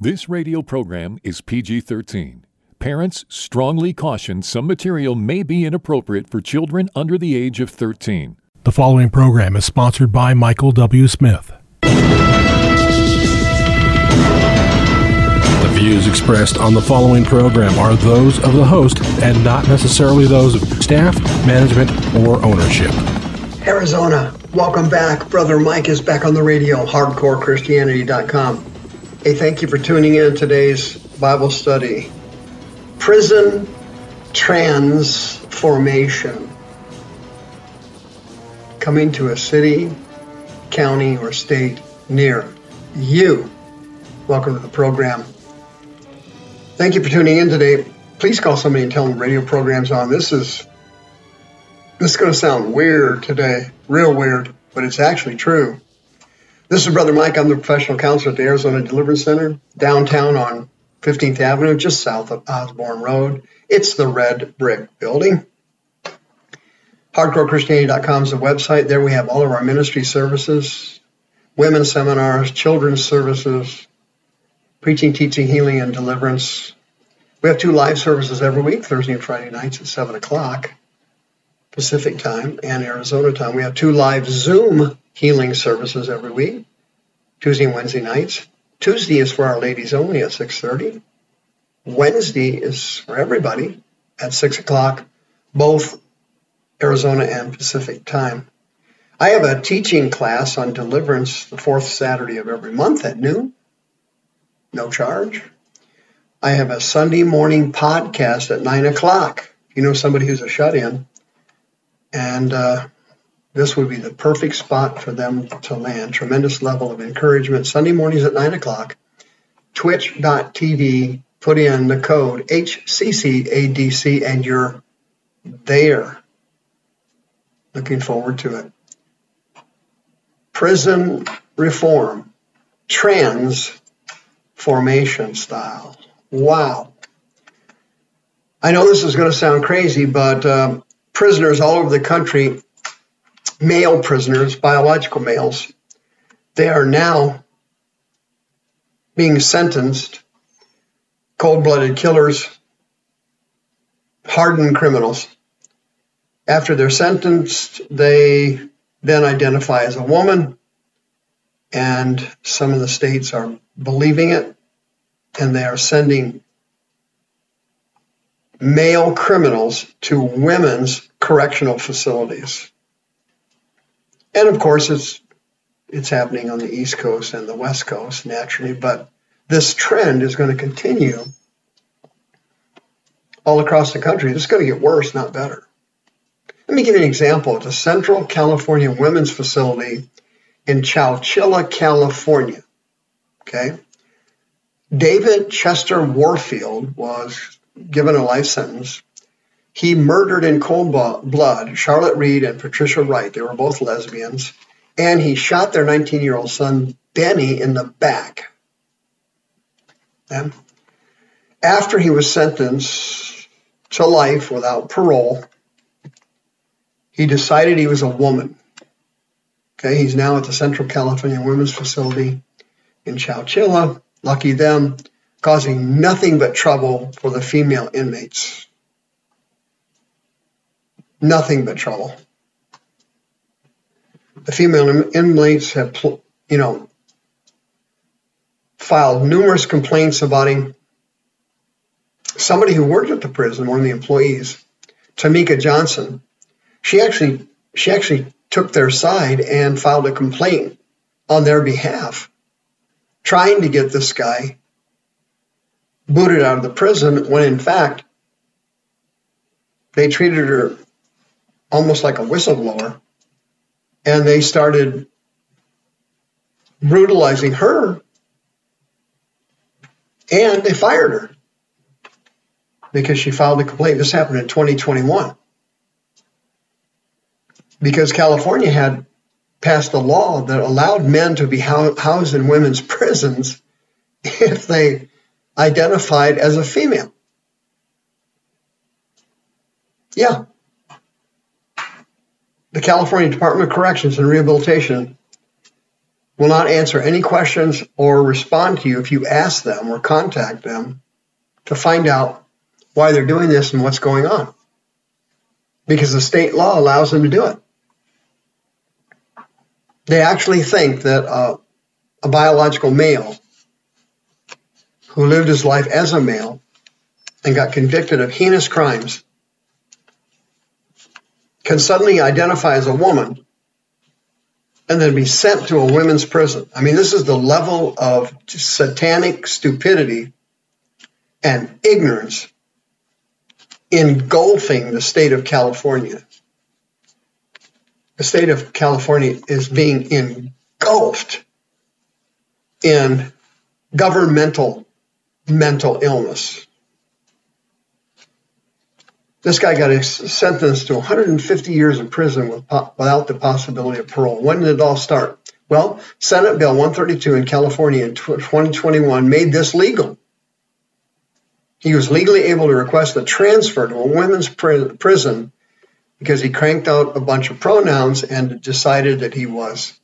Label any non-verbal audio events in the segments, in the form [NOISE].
This radio program is PG 13. Parents strongly caution some material may be inappropriate for children under the age of 13. The following program is sponsored by Michael W. Smith. The views expressed on the following program are those of the host and not necessarily those of staff, management, or ownership. Arizona, welcome back. Brother Mike is back on the radio, hardcorechristianity.com. Hey, thank you for tuning in today's Bible study. Prison transformation. Coming to a city, county, or state near you. Welcome to the program. Thank you for tuning in today. Please call somebody and tell them radio program's on. This is this is going to sound weird today, real weird, but it's actually true. This is Brother Mike. I'm the professional counselor at the Arizona Deliverance Center, downtown on 15th Avenue, just south of Osborn Road. It's the red brick building. HardcoreChristianity.com is the website. There we have all of our ministry services, women's seminars, children's services, preaching, teaching, healing, and deliverance. We have two live services every week, Thursday and Friday nights at 7 o'clock Pacific time and Arizona time. We have two live Zoom healing services every week, Tuesday and Wednesday nights. Tuesday is for our ladies only at 6.30. Wednesday is for everybody at 6 o'clock, both Arizona and Pacific time. I have a teaching class on deliverance the fourth Saturday of every month at noon, no charge. I have a Sunday morning podcast at 9 o'clock. If you know somebody who's a shut in. And uh, this would be the perfect spot for them to land. Tremendous level of encouragement. Sunday mornings at 9 o'clock, twitch.tv, put in the code HCCADC, and you're there. Looking forward to it. Prison reform, transformation style. Wow. I know this is going to sound crazy, but um, prisoners all over the country male prisoners, biological males, they are now being sentenced, cold blooded killers, hardened criminals. After they're sentenced, they then identify as a woman, and some of the states are believing it, and they are sending male criminals to women's correctional facilities. And of course, it's it's happening on the East Coast and the West Coast naturally, but this trend is going to continue all across the country. It's going to get worse, not better. Let me give you an example. The Central California women's facility in Chowchilla, California. Okay. David Chester Warfield was given a life sentence he murdered in cold blood Charlotte Reed and Patricia Wright. They were both lesbians. And he shot their 19 year old son, Benny, in the back. And after he was sentenced to life without parole, he decided he was a woman. Okay, he's now at the Central California Women's Facility in Chowchilla. Lucky them, causing nothing but trouble for the female inmates nothing but trouble. The female inmates have, you know, filed numerous complaints about him. Somebody who worked at the prison, one of the employees, Tamika Johnson, she actually she actually took their side and filed a complaint on their behalf, trying to get this guy booted out of the prison when in fact they treated her almost like a whistleblower, and they started brutalizing her, and they fired her because she filed a complaint. This happened in 2021 because California had passed a law that allowed men to be housed in women's [LAUGHS] prisons if they identified as a female. Yeah, the California Department of Corrections and Rehabilitation will not answer any questions or respond to you if you ask them or contact them to find out why they're doing this and what's going on. Because the state law allows them to do it. They actually think that uh, a biological male who lived his life as a male and got convicted of heinous crimes can suddenly identify as a woman and then be sent to a women's prison. I mean, this is the level of satanic stupidity and ignorance engulfing the state of California. The state of California is being engulfed in governmental mental illness. This guy got sentenced to 150 years in prison without the possibility of parole. When did it all start? Well, Senate Bill 132 in California in 2021 made this legal. He was legally able to request a transfer to a women's prison because he cranked out a bunch of pronouns and decided that he was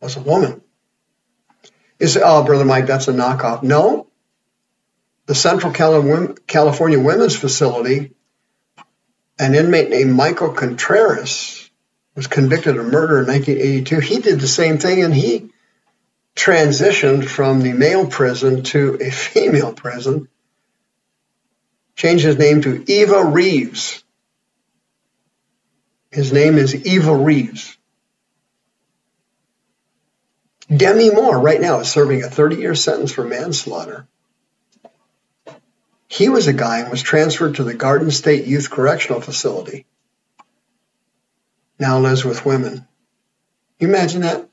was a woman. You say, "Oh, brother Mike, that's a knockoff." No, the Central California Women's Facility an inmate named Michael Contreras was convicted of murder in 1982. He did the same thing and he transitioned from the male prison to a [LAUGHS] female prison, changed his name to Eva Reeves. His name is Eva Reeves. Demi Minor, right now, is serving a 30 year sentence for manslaughter. He was a guy and was transferred to the Garden State Youth Correctional Facility. Now lives with women. You imagine that?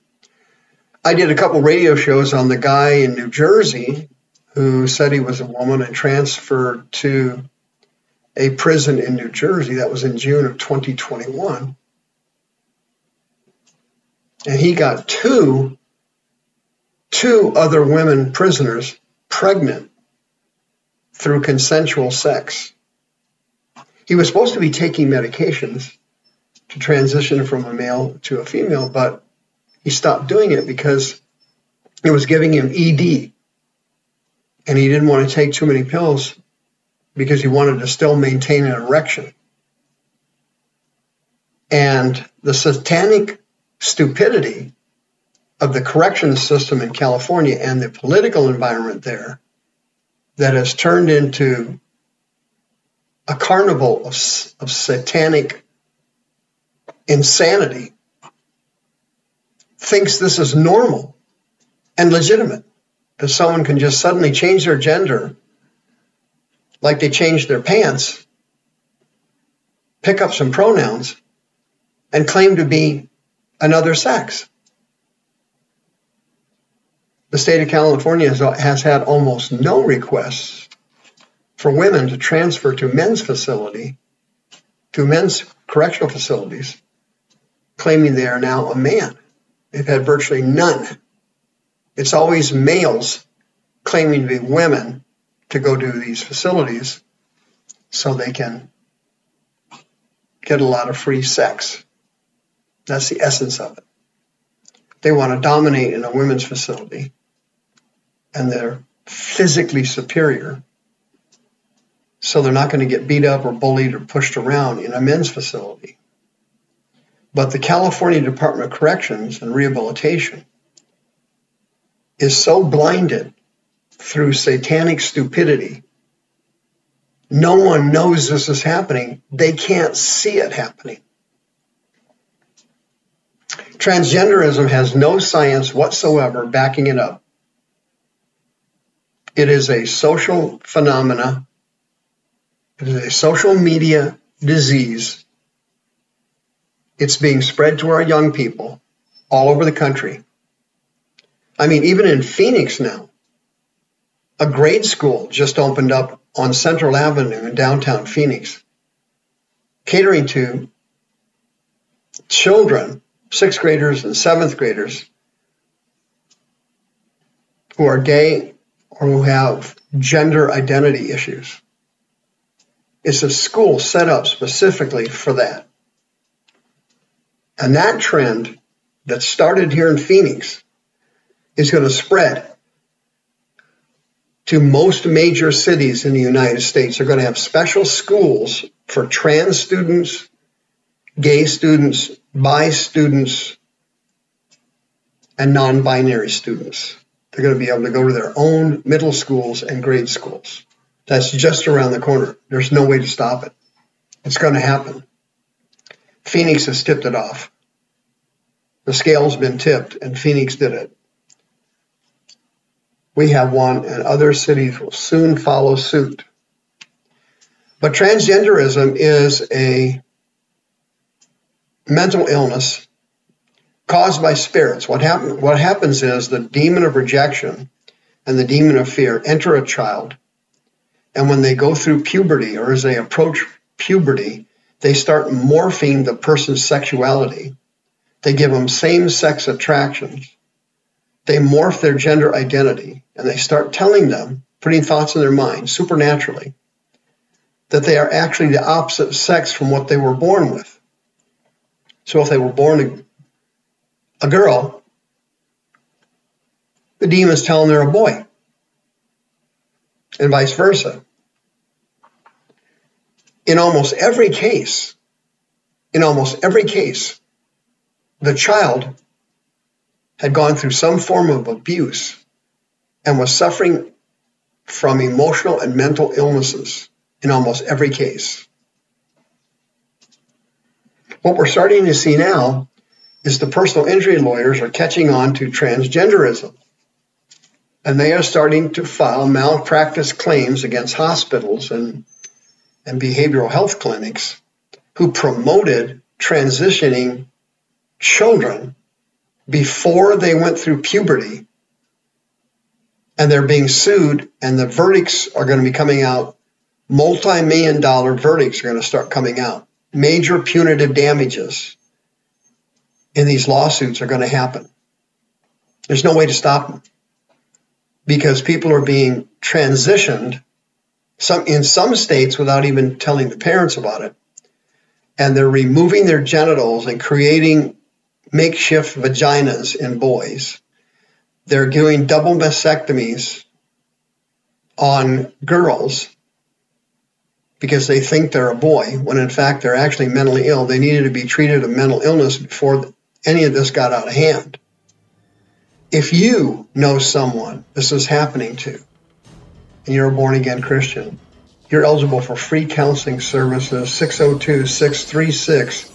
I did a couple radio shows on the guy in New Jersey who said he was a woman and transferred to a prison in New Jersey. That was in June of 2021. And he got two, two other women prisoners pregnant through consensual sex. He was supposed to be taking medications to transition from a male to a female, but he stopped doing it because it was giving him ED. And he didn't want to take too many pills because he wanted to still maintain an erection. And the satanic stupidity of the corrections system in California and the political environment there that has turned into a carnival of, of satanic insanity thinks this is normal and legitimate that someone can just suddenly change their gender like they change their pants, pick up some pronouns, and claim to be another sex. The state of California has had almost no requests for women to transfer to men's facility, to men's correctional facilities, claiming they are now a man. They've had virtually none. It's always males claiming to be women to go to these facilities so they can get a lot of free sex. That's the essence of it. They want to dominate in a women's facility and they're physically superior. So they're not going to get beat up or bullied or pushed around in a men's facility. But the California Department of Corrections and Rehabilitation is so blinded through satanic stupidity. No one knows this is happening. They can't see it happening. Transgenderism has no science whatsoever backing it up. It is a social phenomena. It is a social media disease. It's being spread to our young people all over the country. I mean, even in Phoenix now, a grade school just opened up on Central Avenue in downtown Phoenix, catering to children, sixth graders and seventh graders, who are gay or who have gender identity issues. It's a school set up specifically for that. And that trend that started here in Phoenix is going to spread to most major cities in the United States. They're going to have special schools for trans students, gay students, bi students, and non binary students. They're going to be able to go to their own middle schools and grade schools. That's just around the corner. There's no way to stop it. It's going to happen. Phoenix has tipped it off. The scale's been tipped, and Phoenix did it. We have one, and other cities will soon follow suit. But transgenderism is a mental illness caused by spirits. What, happen, what happens is the demon of rejection and the demon of fear enter a child, and when they go through puberty or as they approach puberty, they start morphing the person's sexuality. They give them same sex attractions they morph their gender identity and they start telling them, putting thoughts in their mind supernaturally, that they are actually the opposite sex from what they were born with. So if they were born a, girl, the demons tell them they're a boy, and vice versa. In almost every case, in almost every case, the child had gone through some form of abuse and was suffering from emotional and mental illnesses in almost every case. What we're starting to see now is the personal injury lawyers are catching on to transgenderism. And they are starting to file malpractice claims against hospitals and, and behavioral health clinics who promoted transitioning children before they went through puberty. And they're being sued and the verdicts are going to be coming out. Multi-million dollar verdicts are going to start coming out. Major punitive damages in these lawsuits are going to happen there's no way to stop them because people are being transitioned some in some states without even telling the parents about it and they're removing their genitals and creating makeshift vaginas in boys. They're doing double mastectomies on girls because they think they're a boy, when in fact they're actually mentally ill. They needed to be treated of mental illness before any of this got out of hand. If you know someone this is happening to, and you're a born again Christian, you're eligible for free counseling services 602 636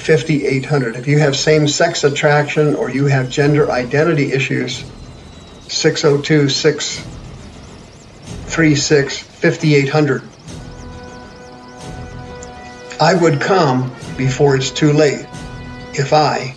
5800. If you have same sex attraction or you have gender identity issues, 602 636 5800. I would come before it's too late if I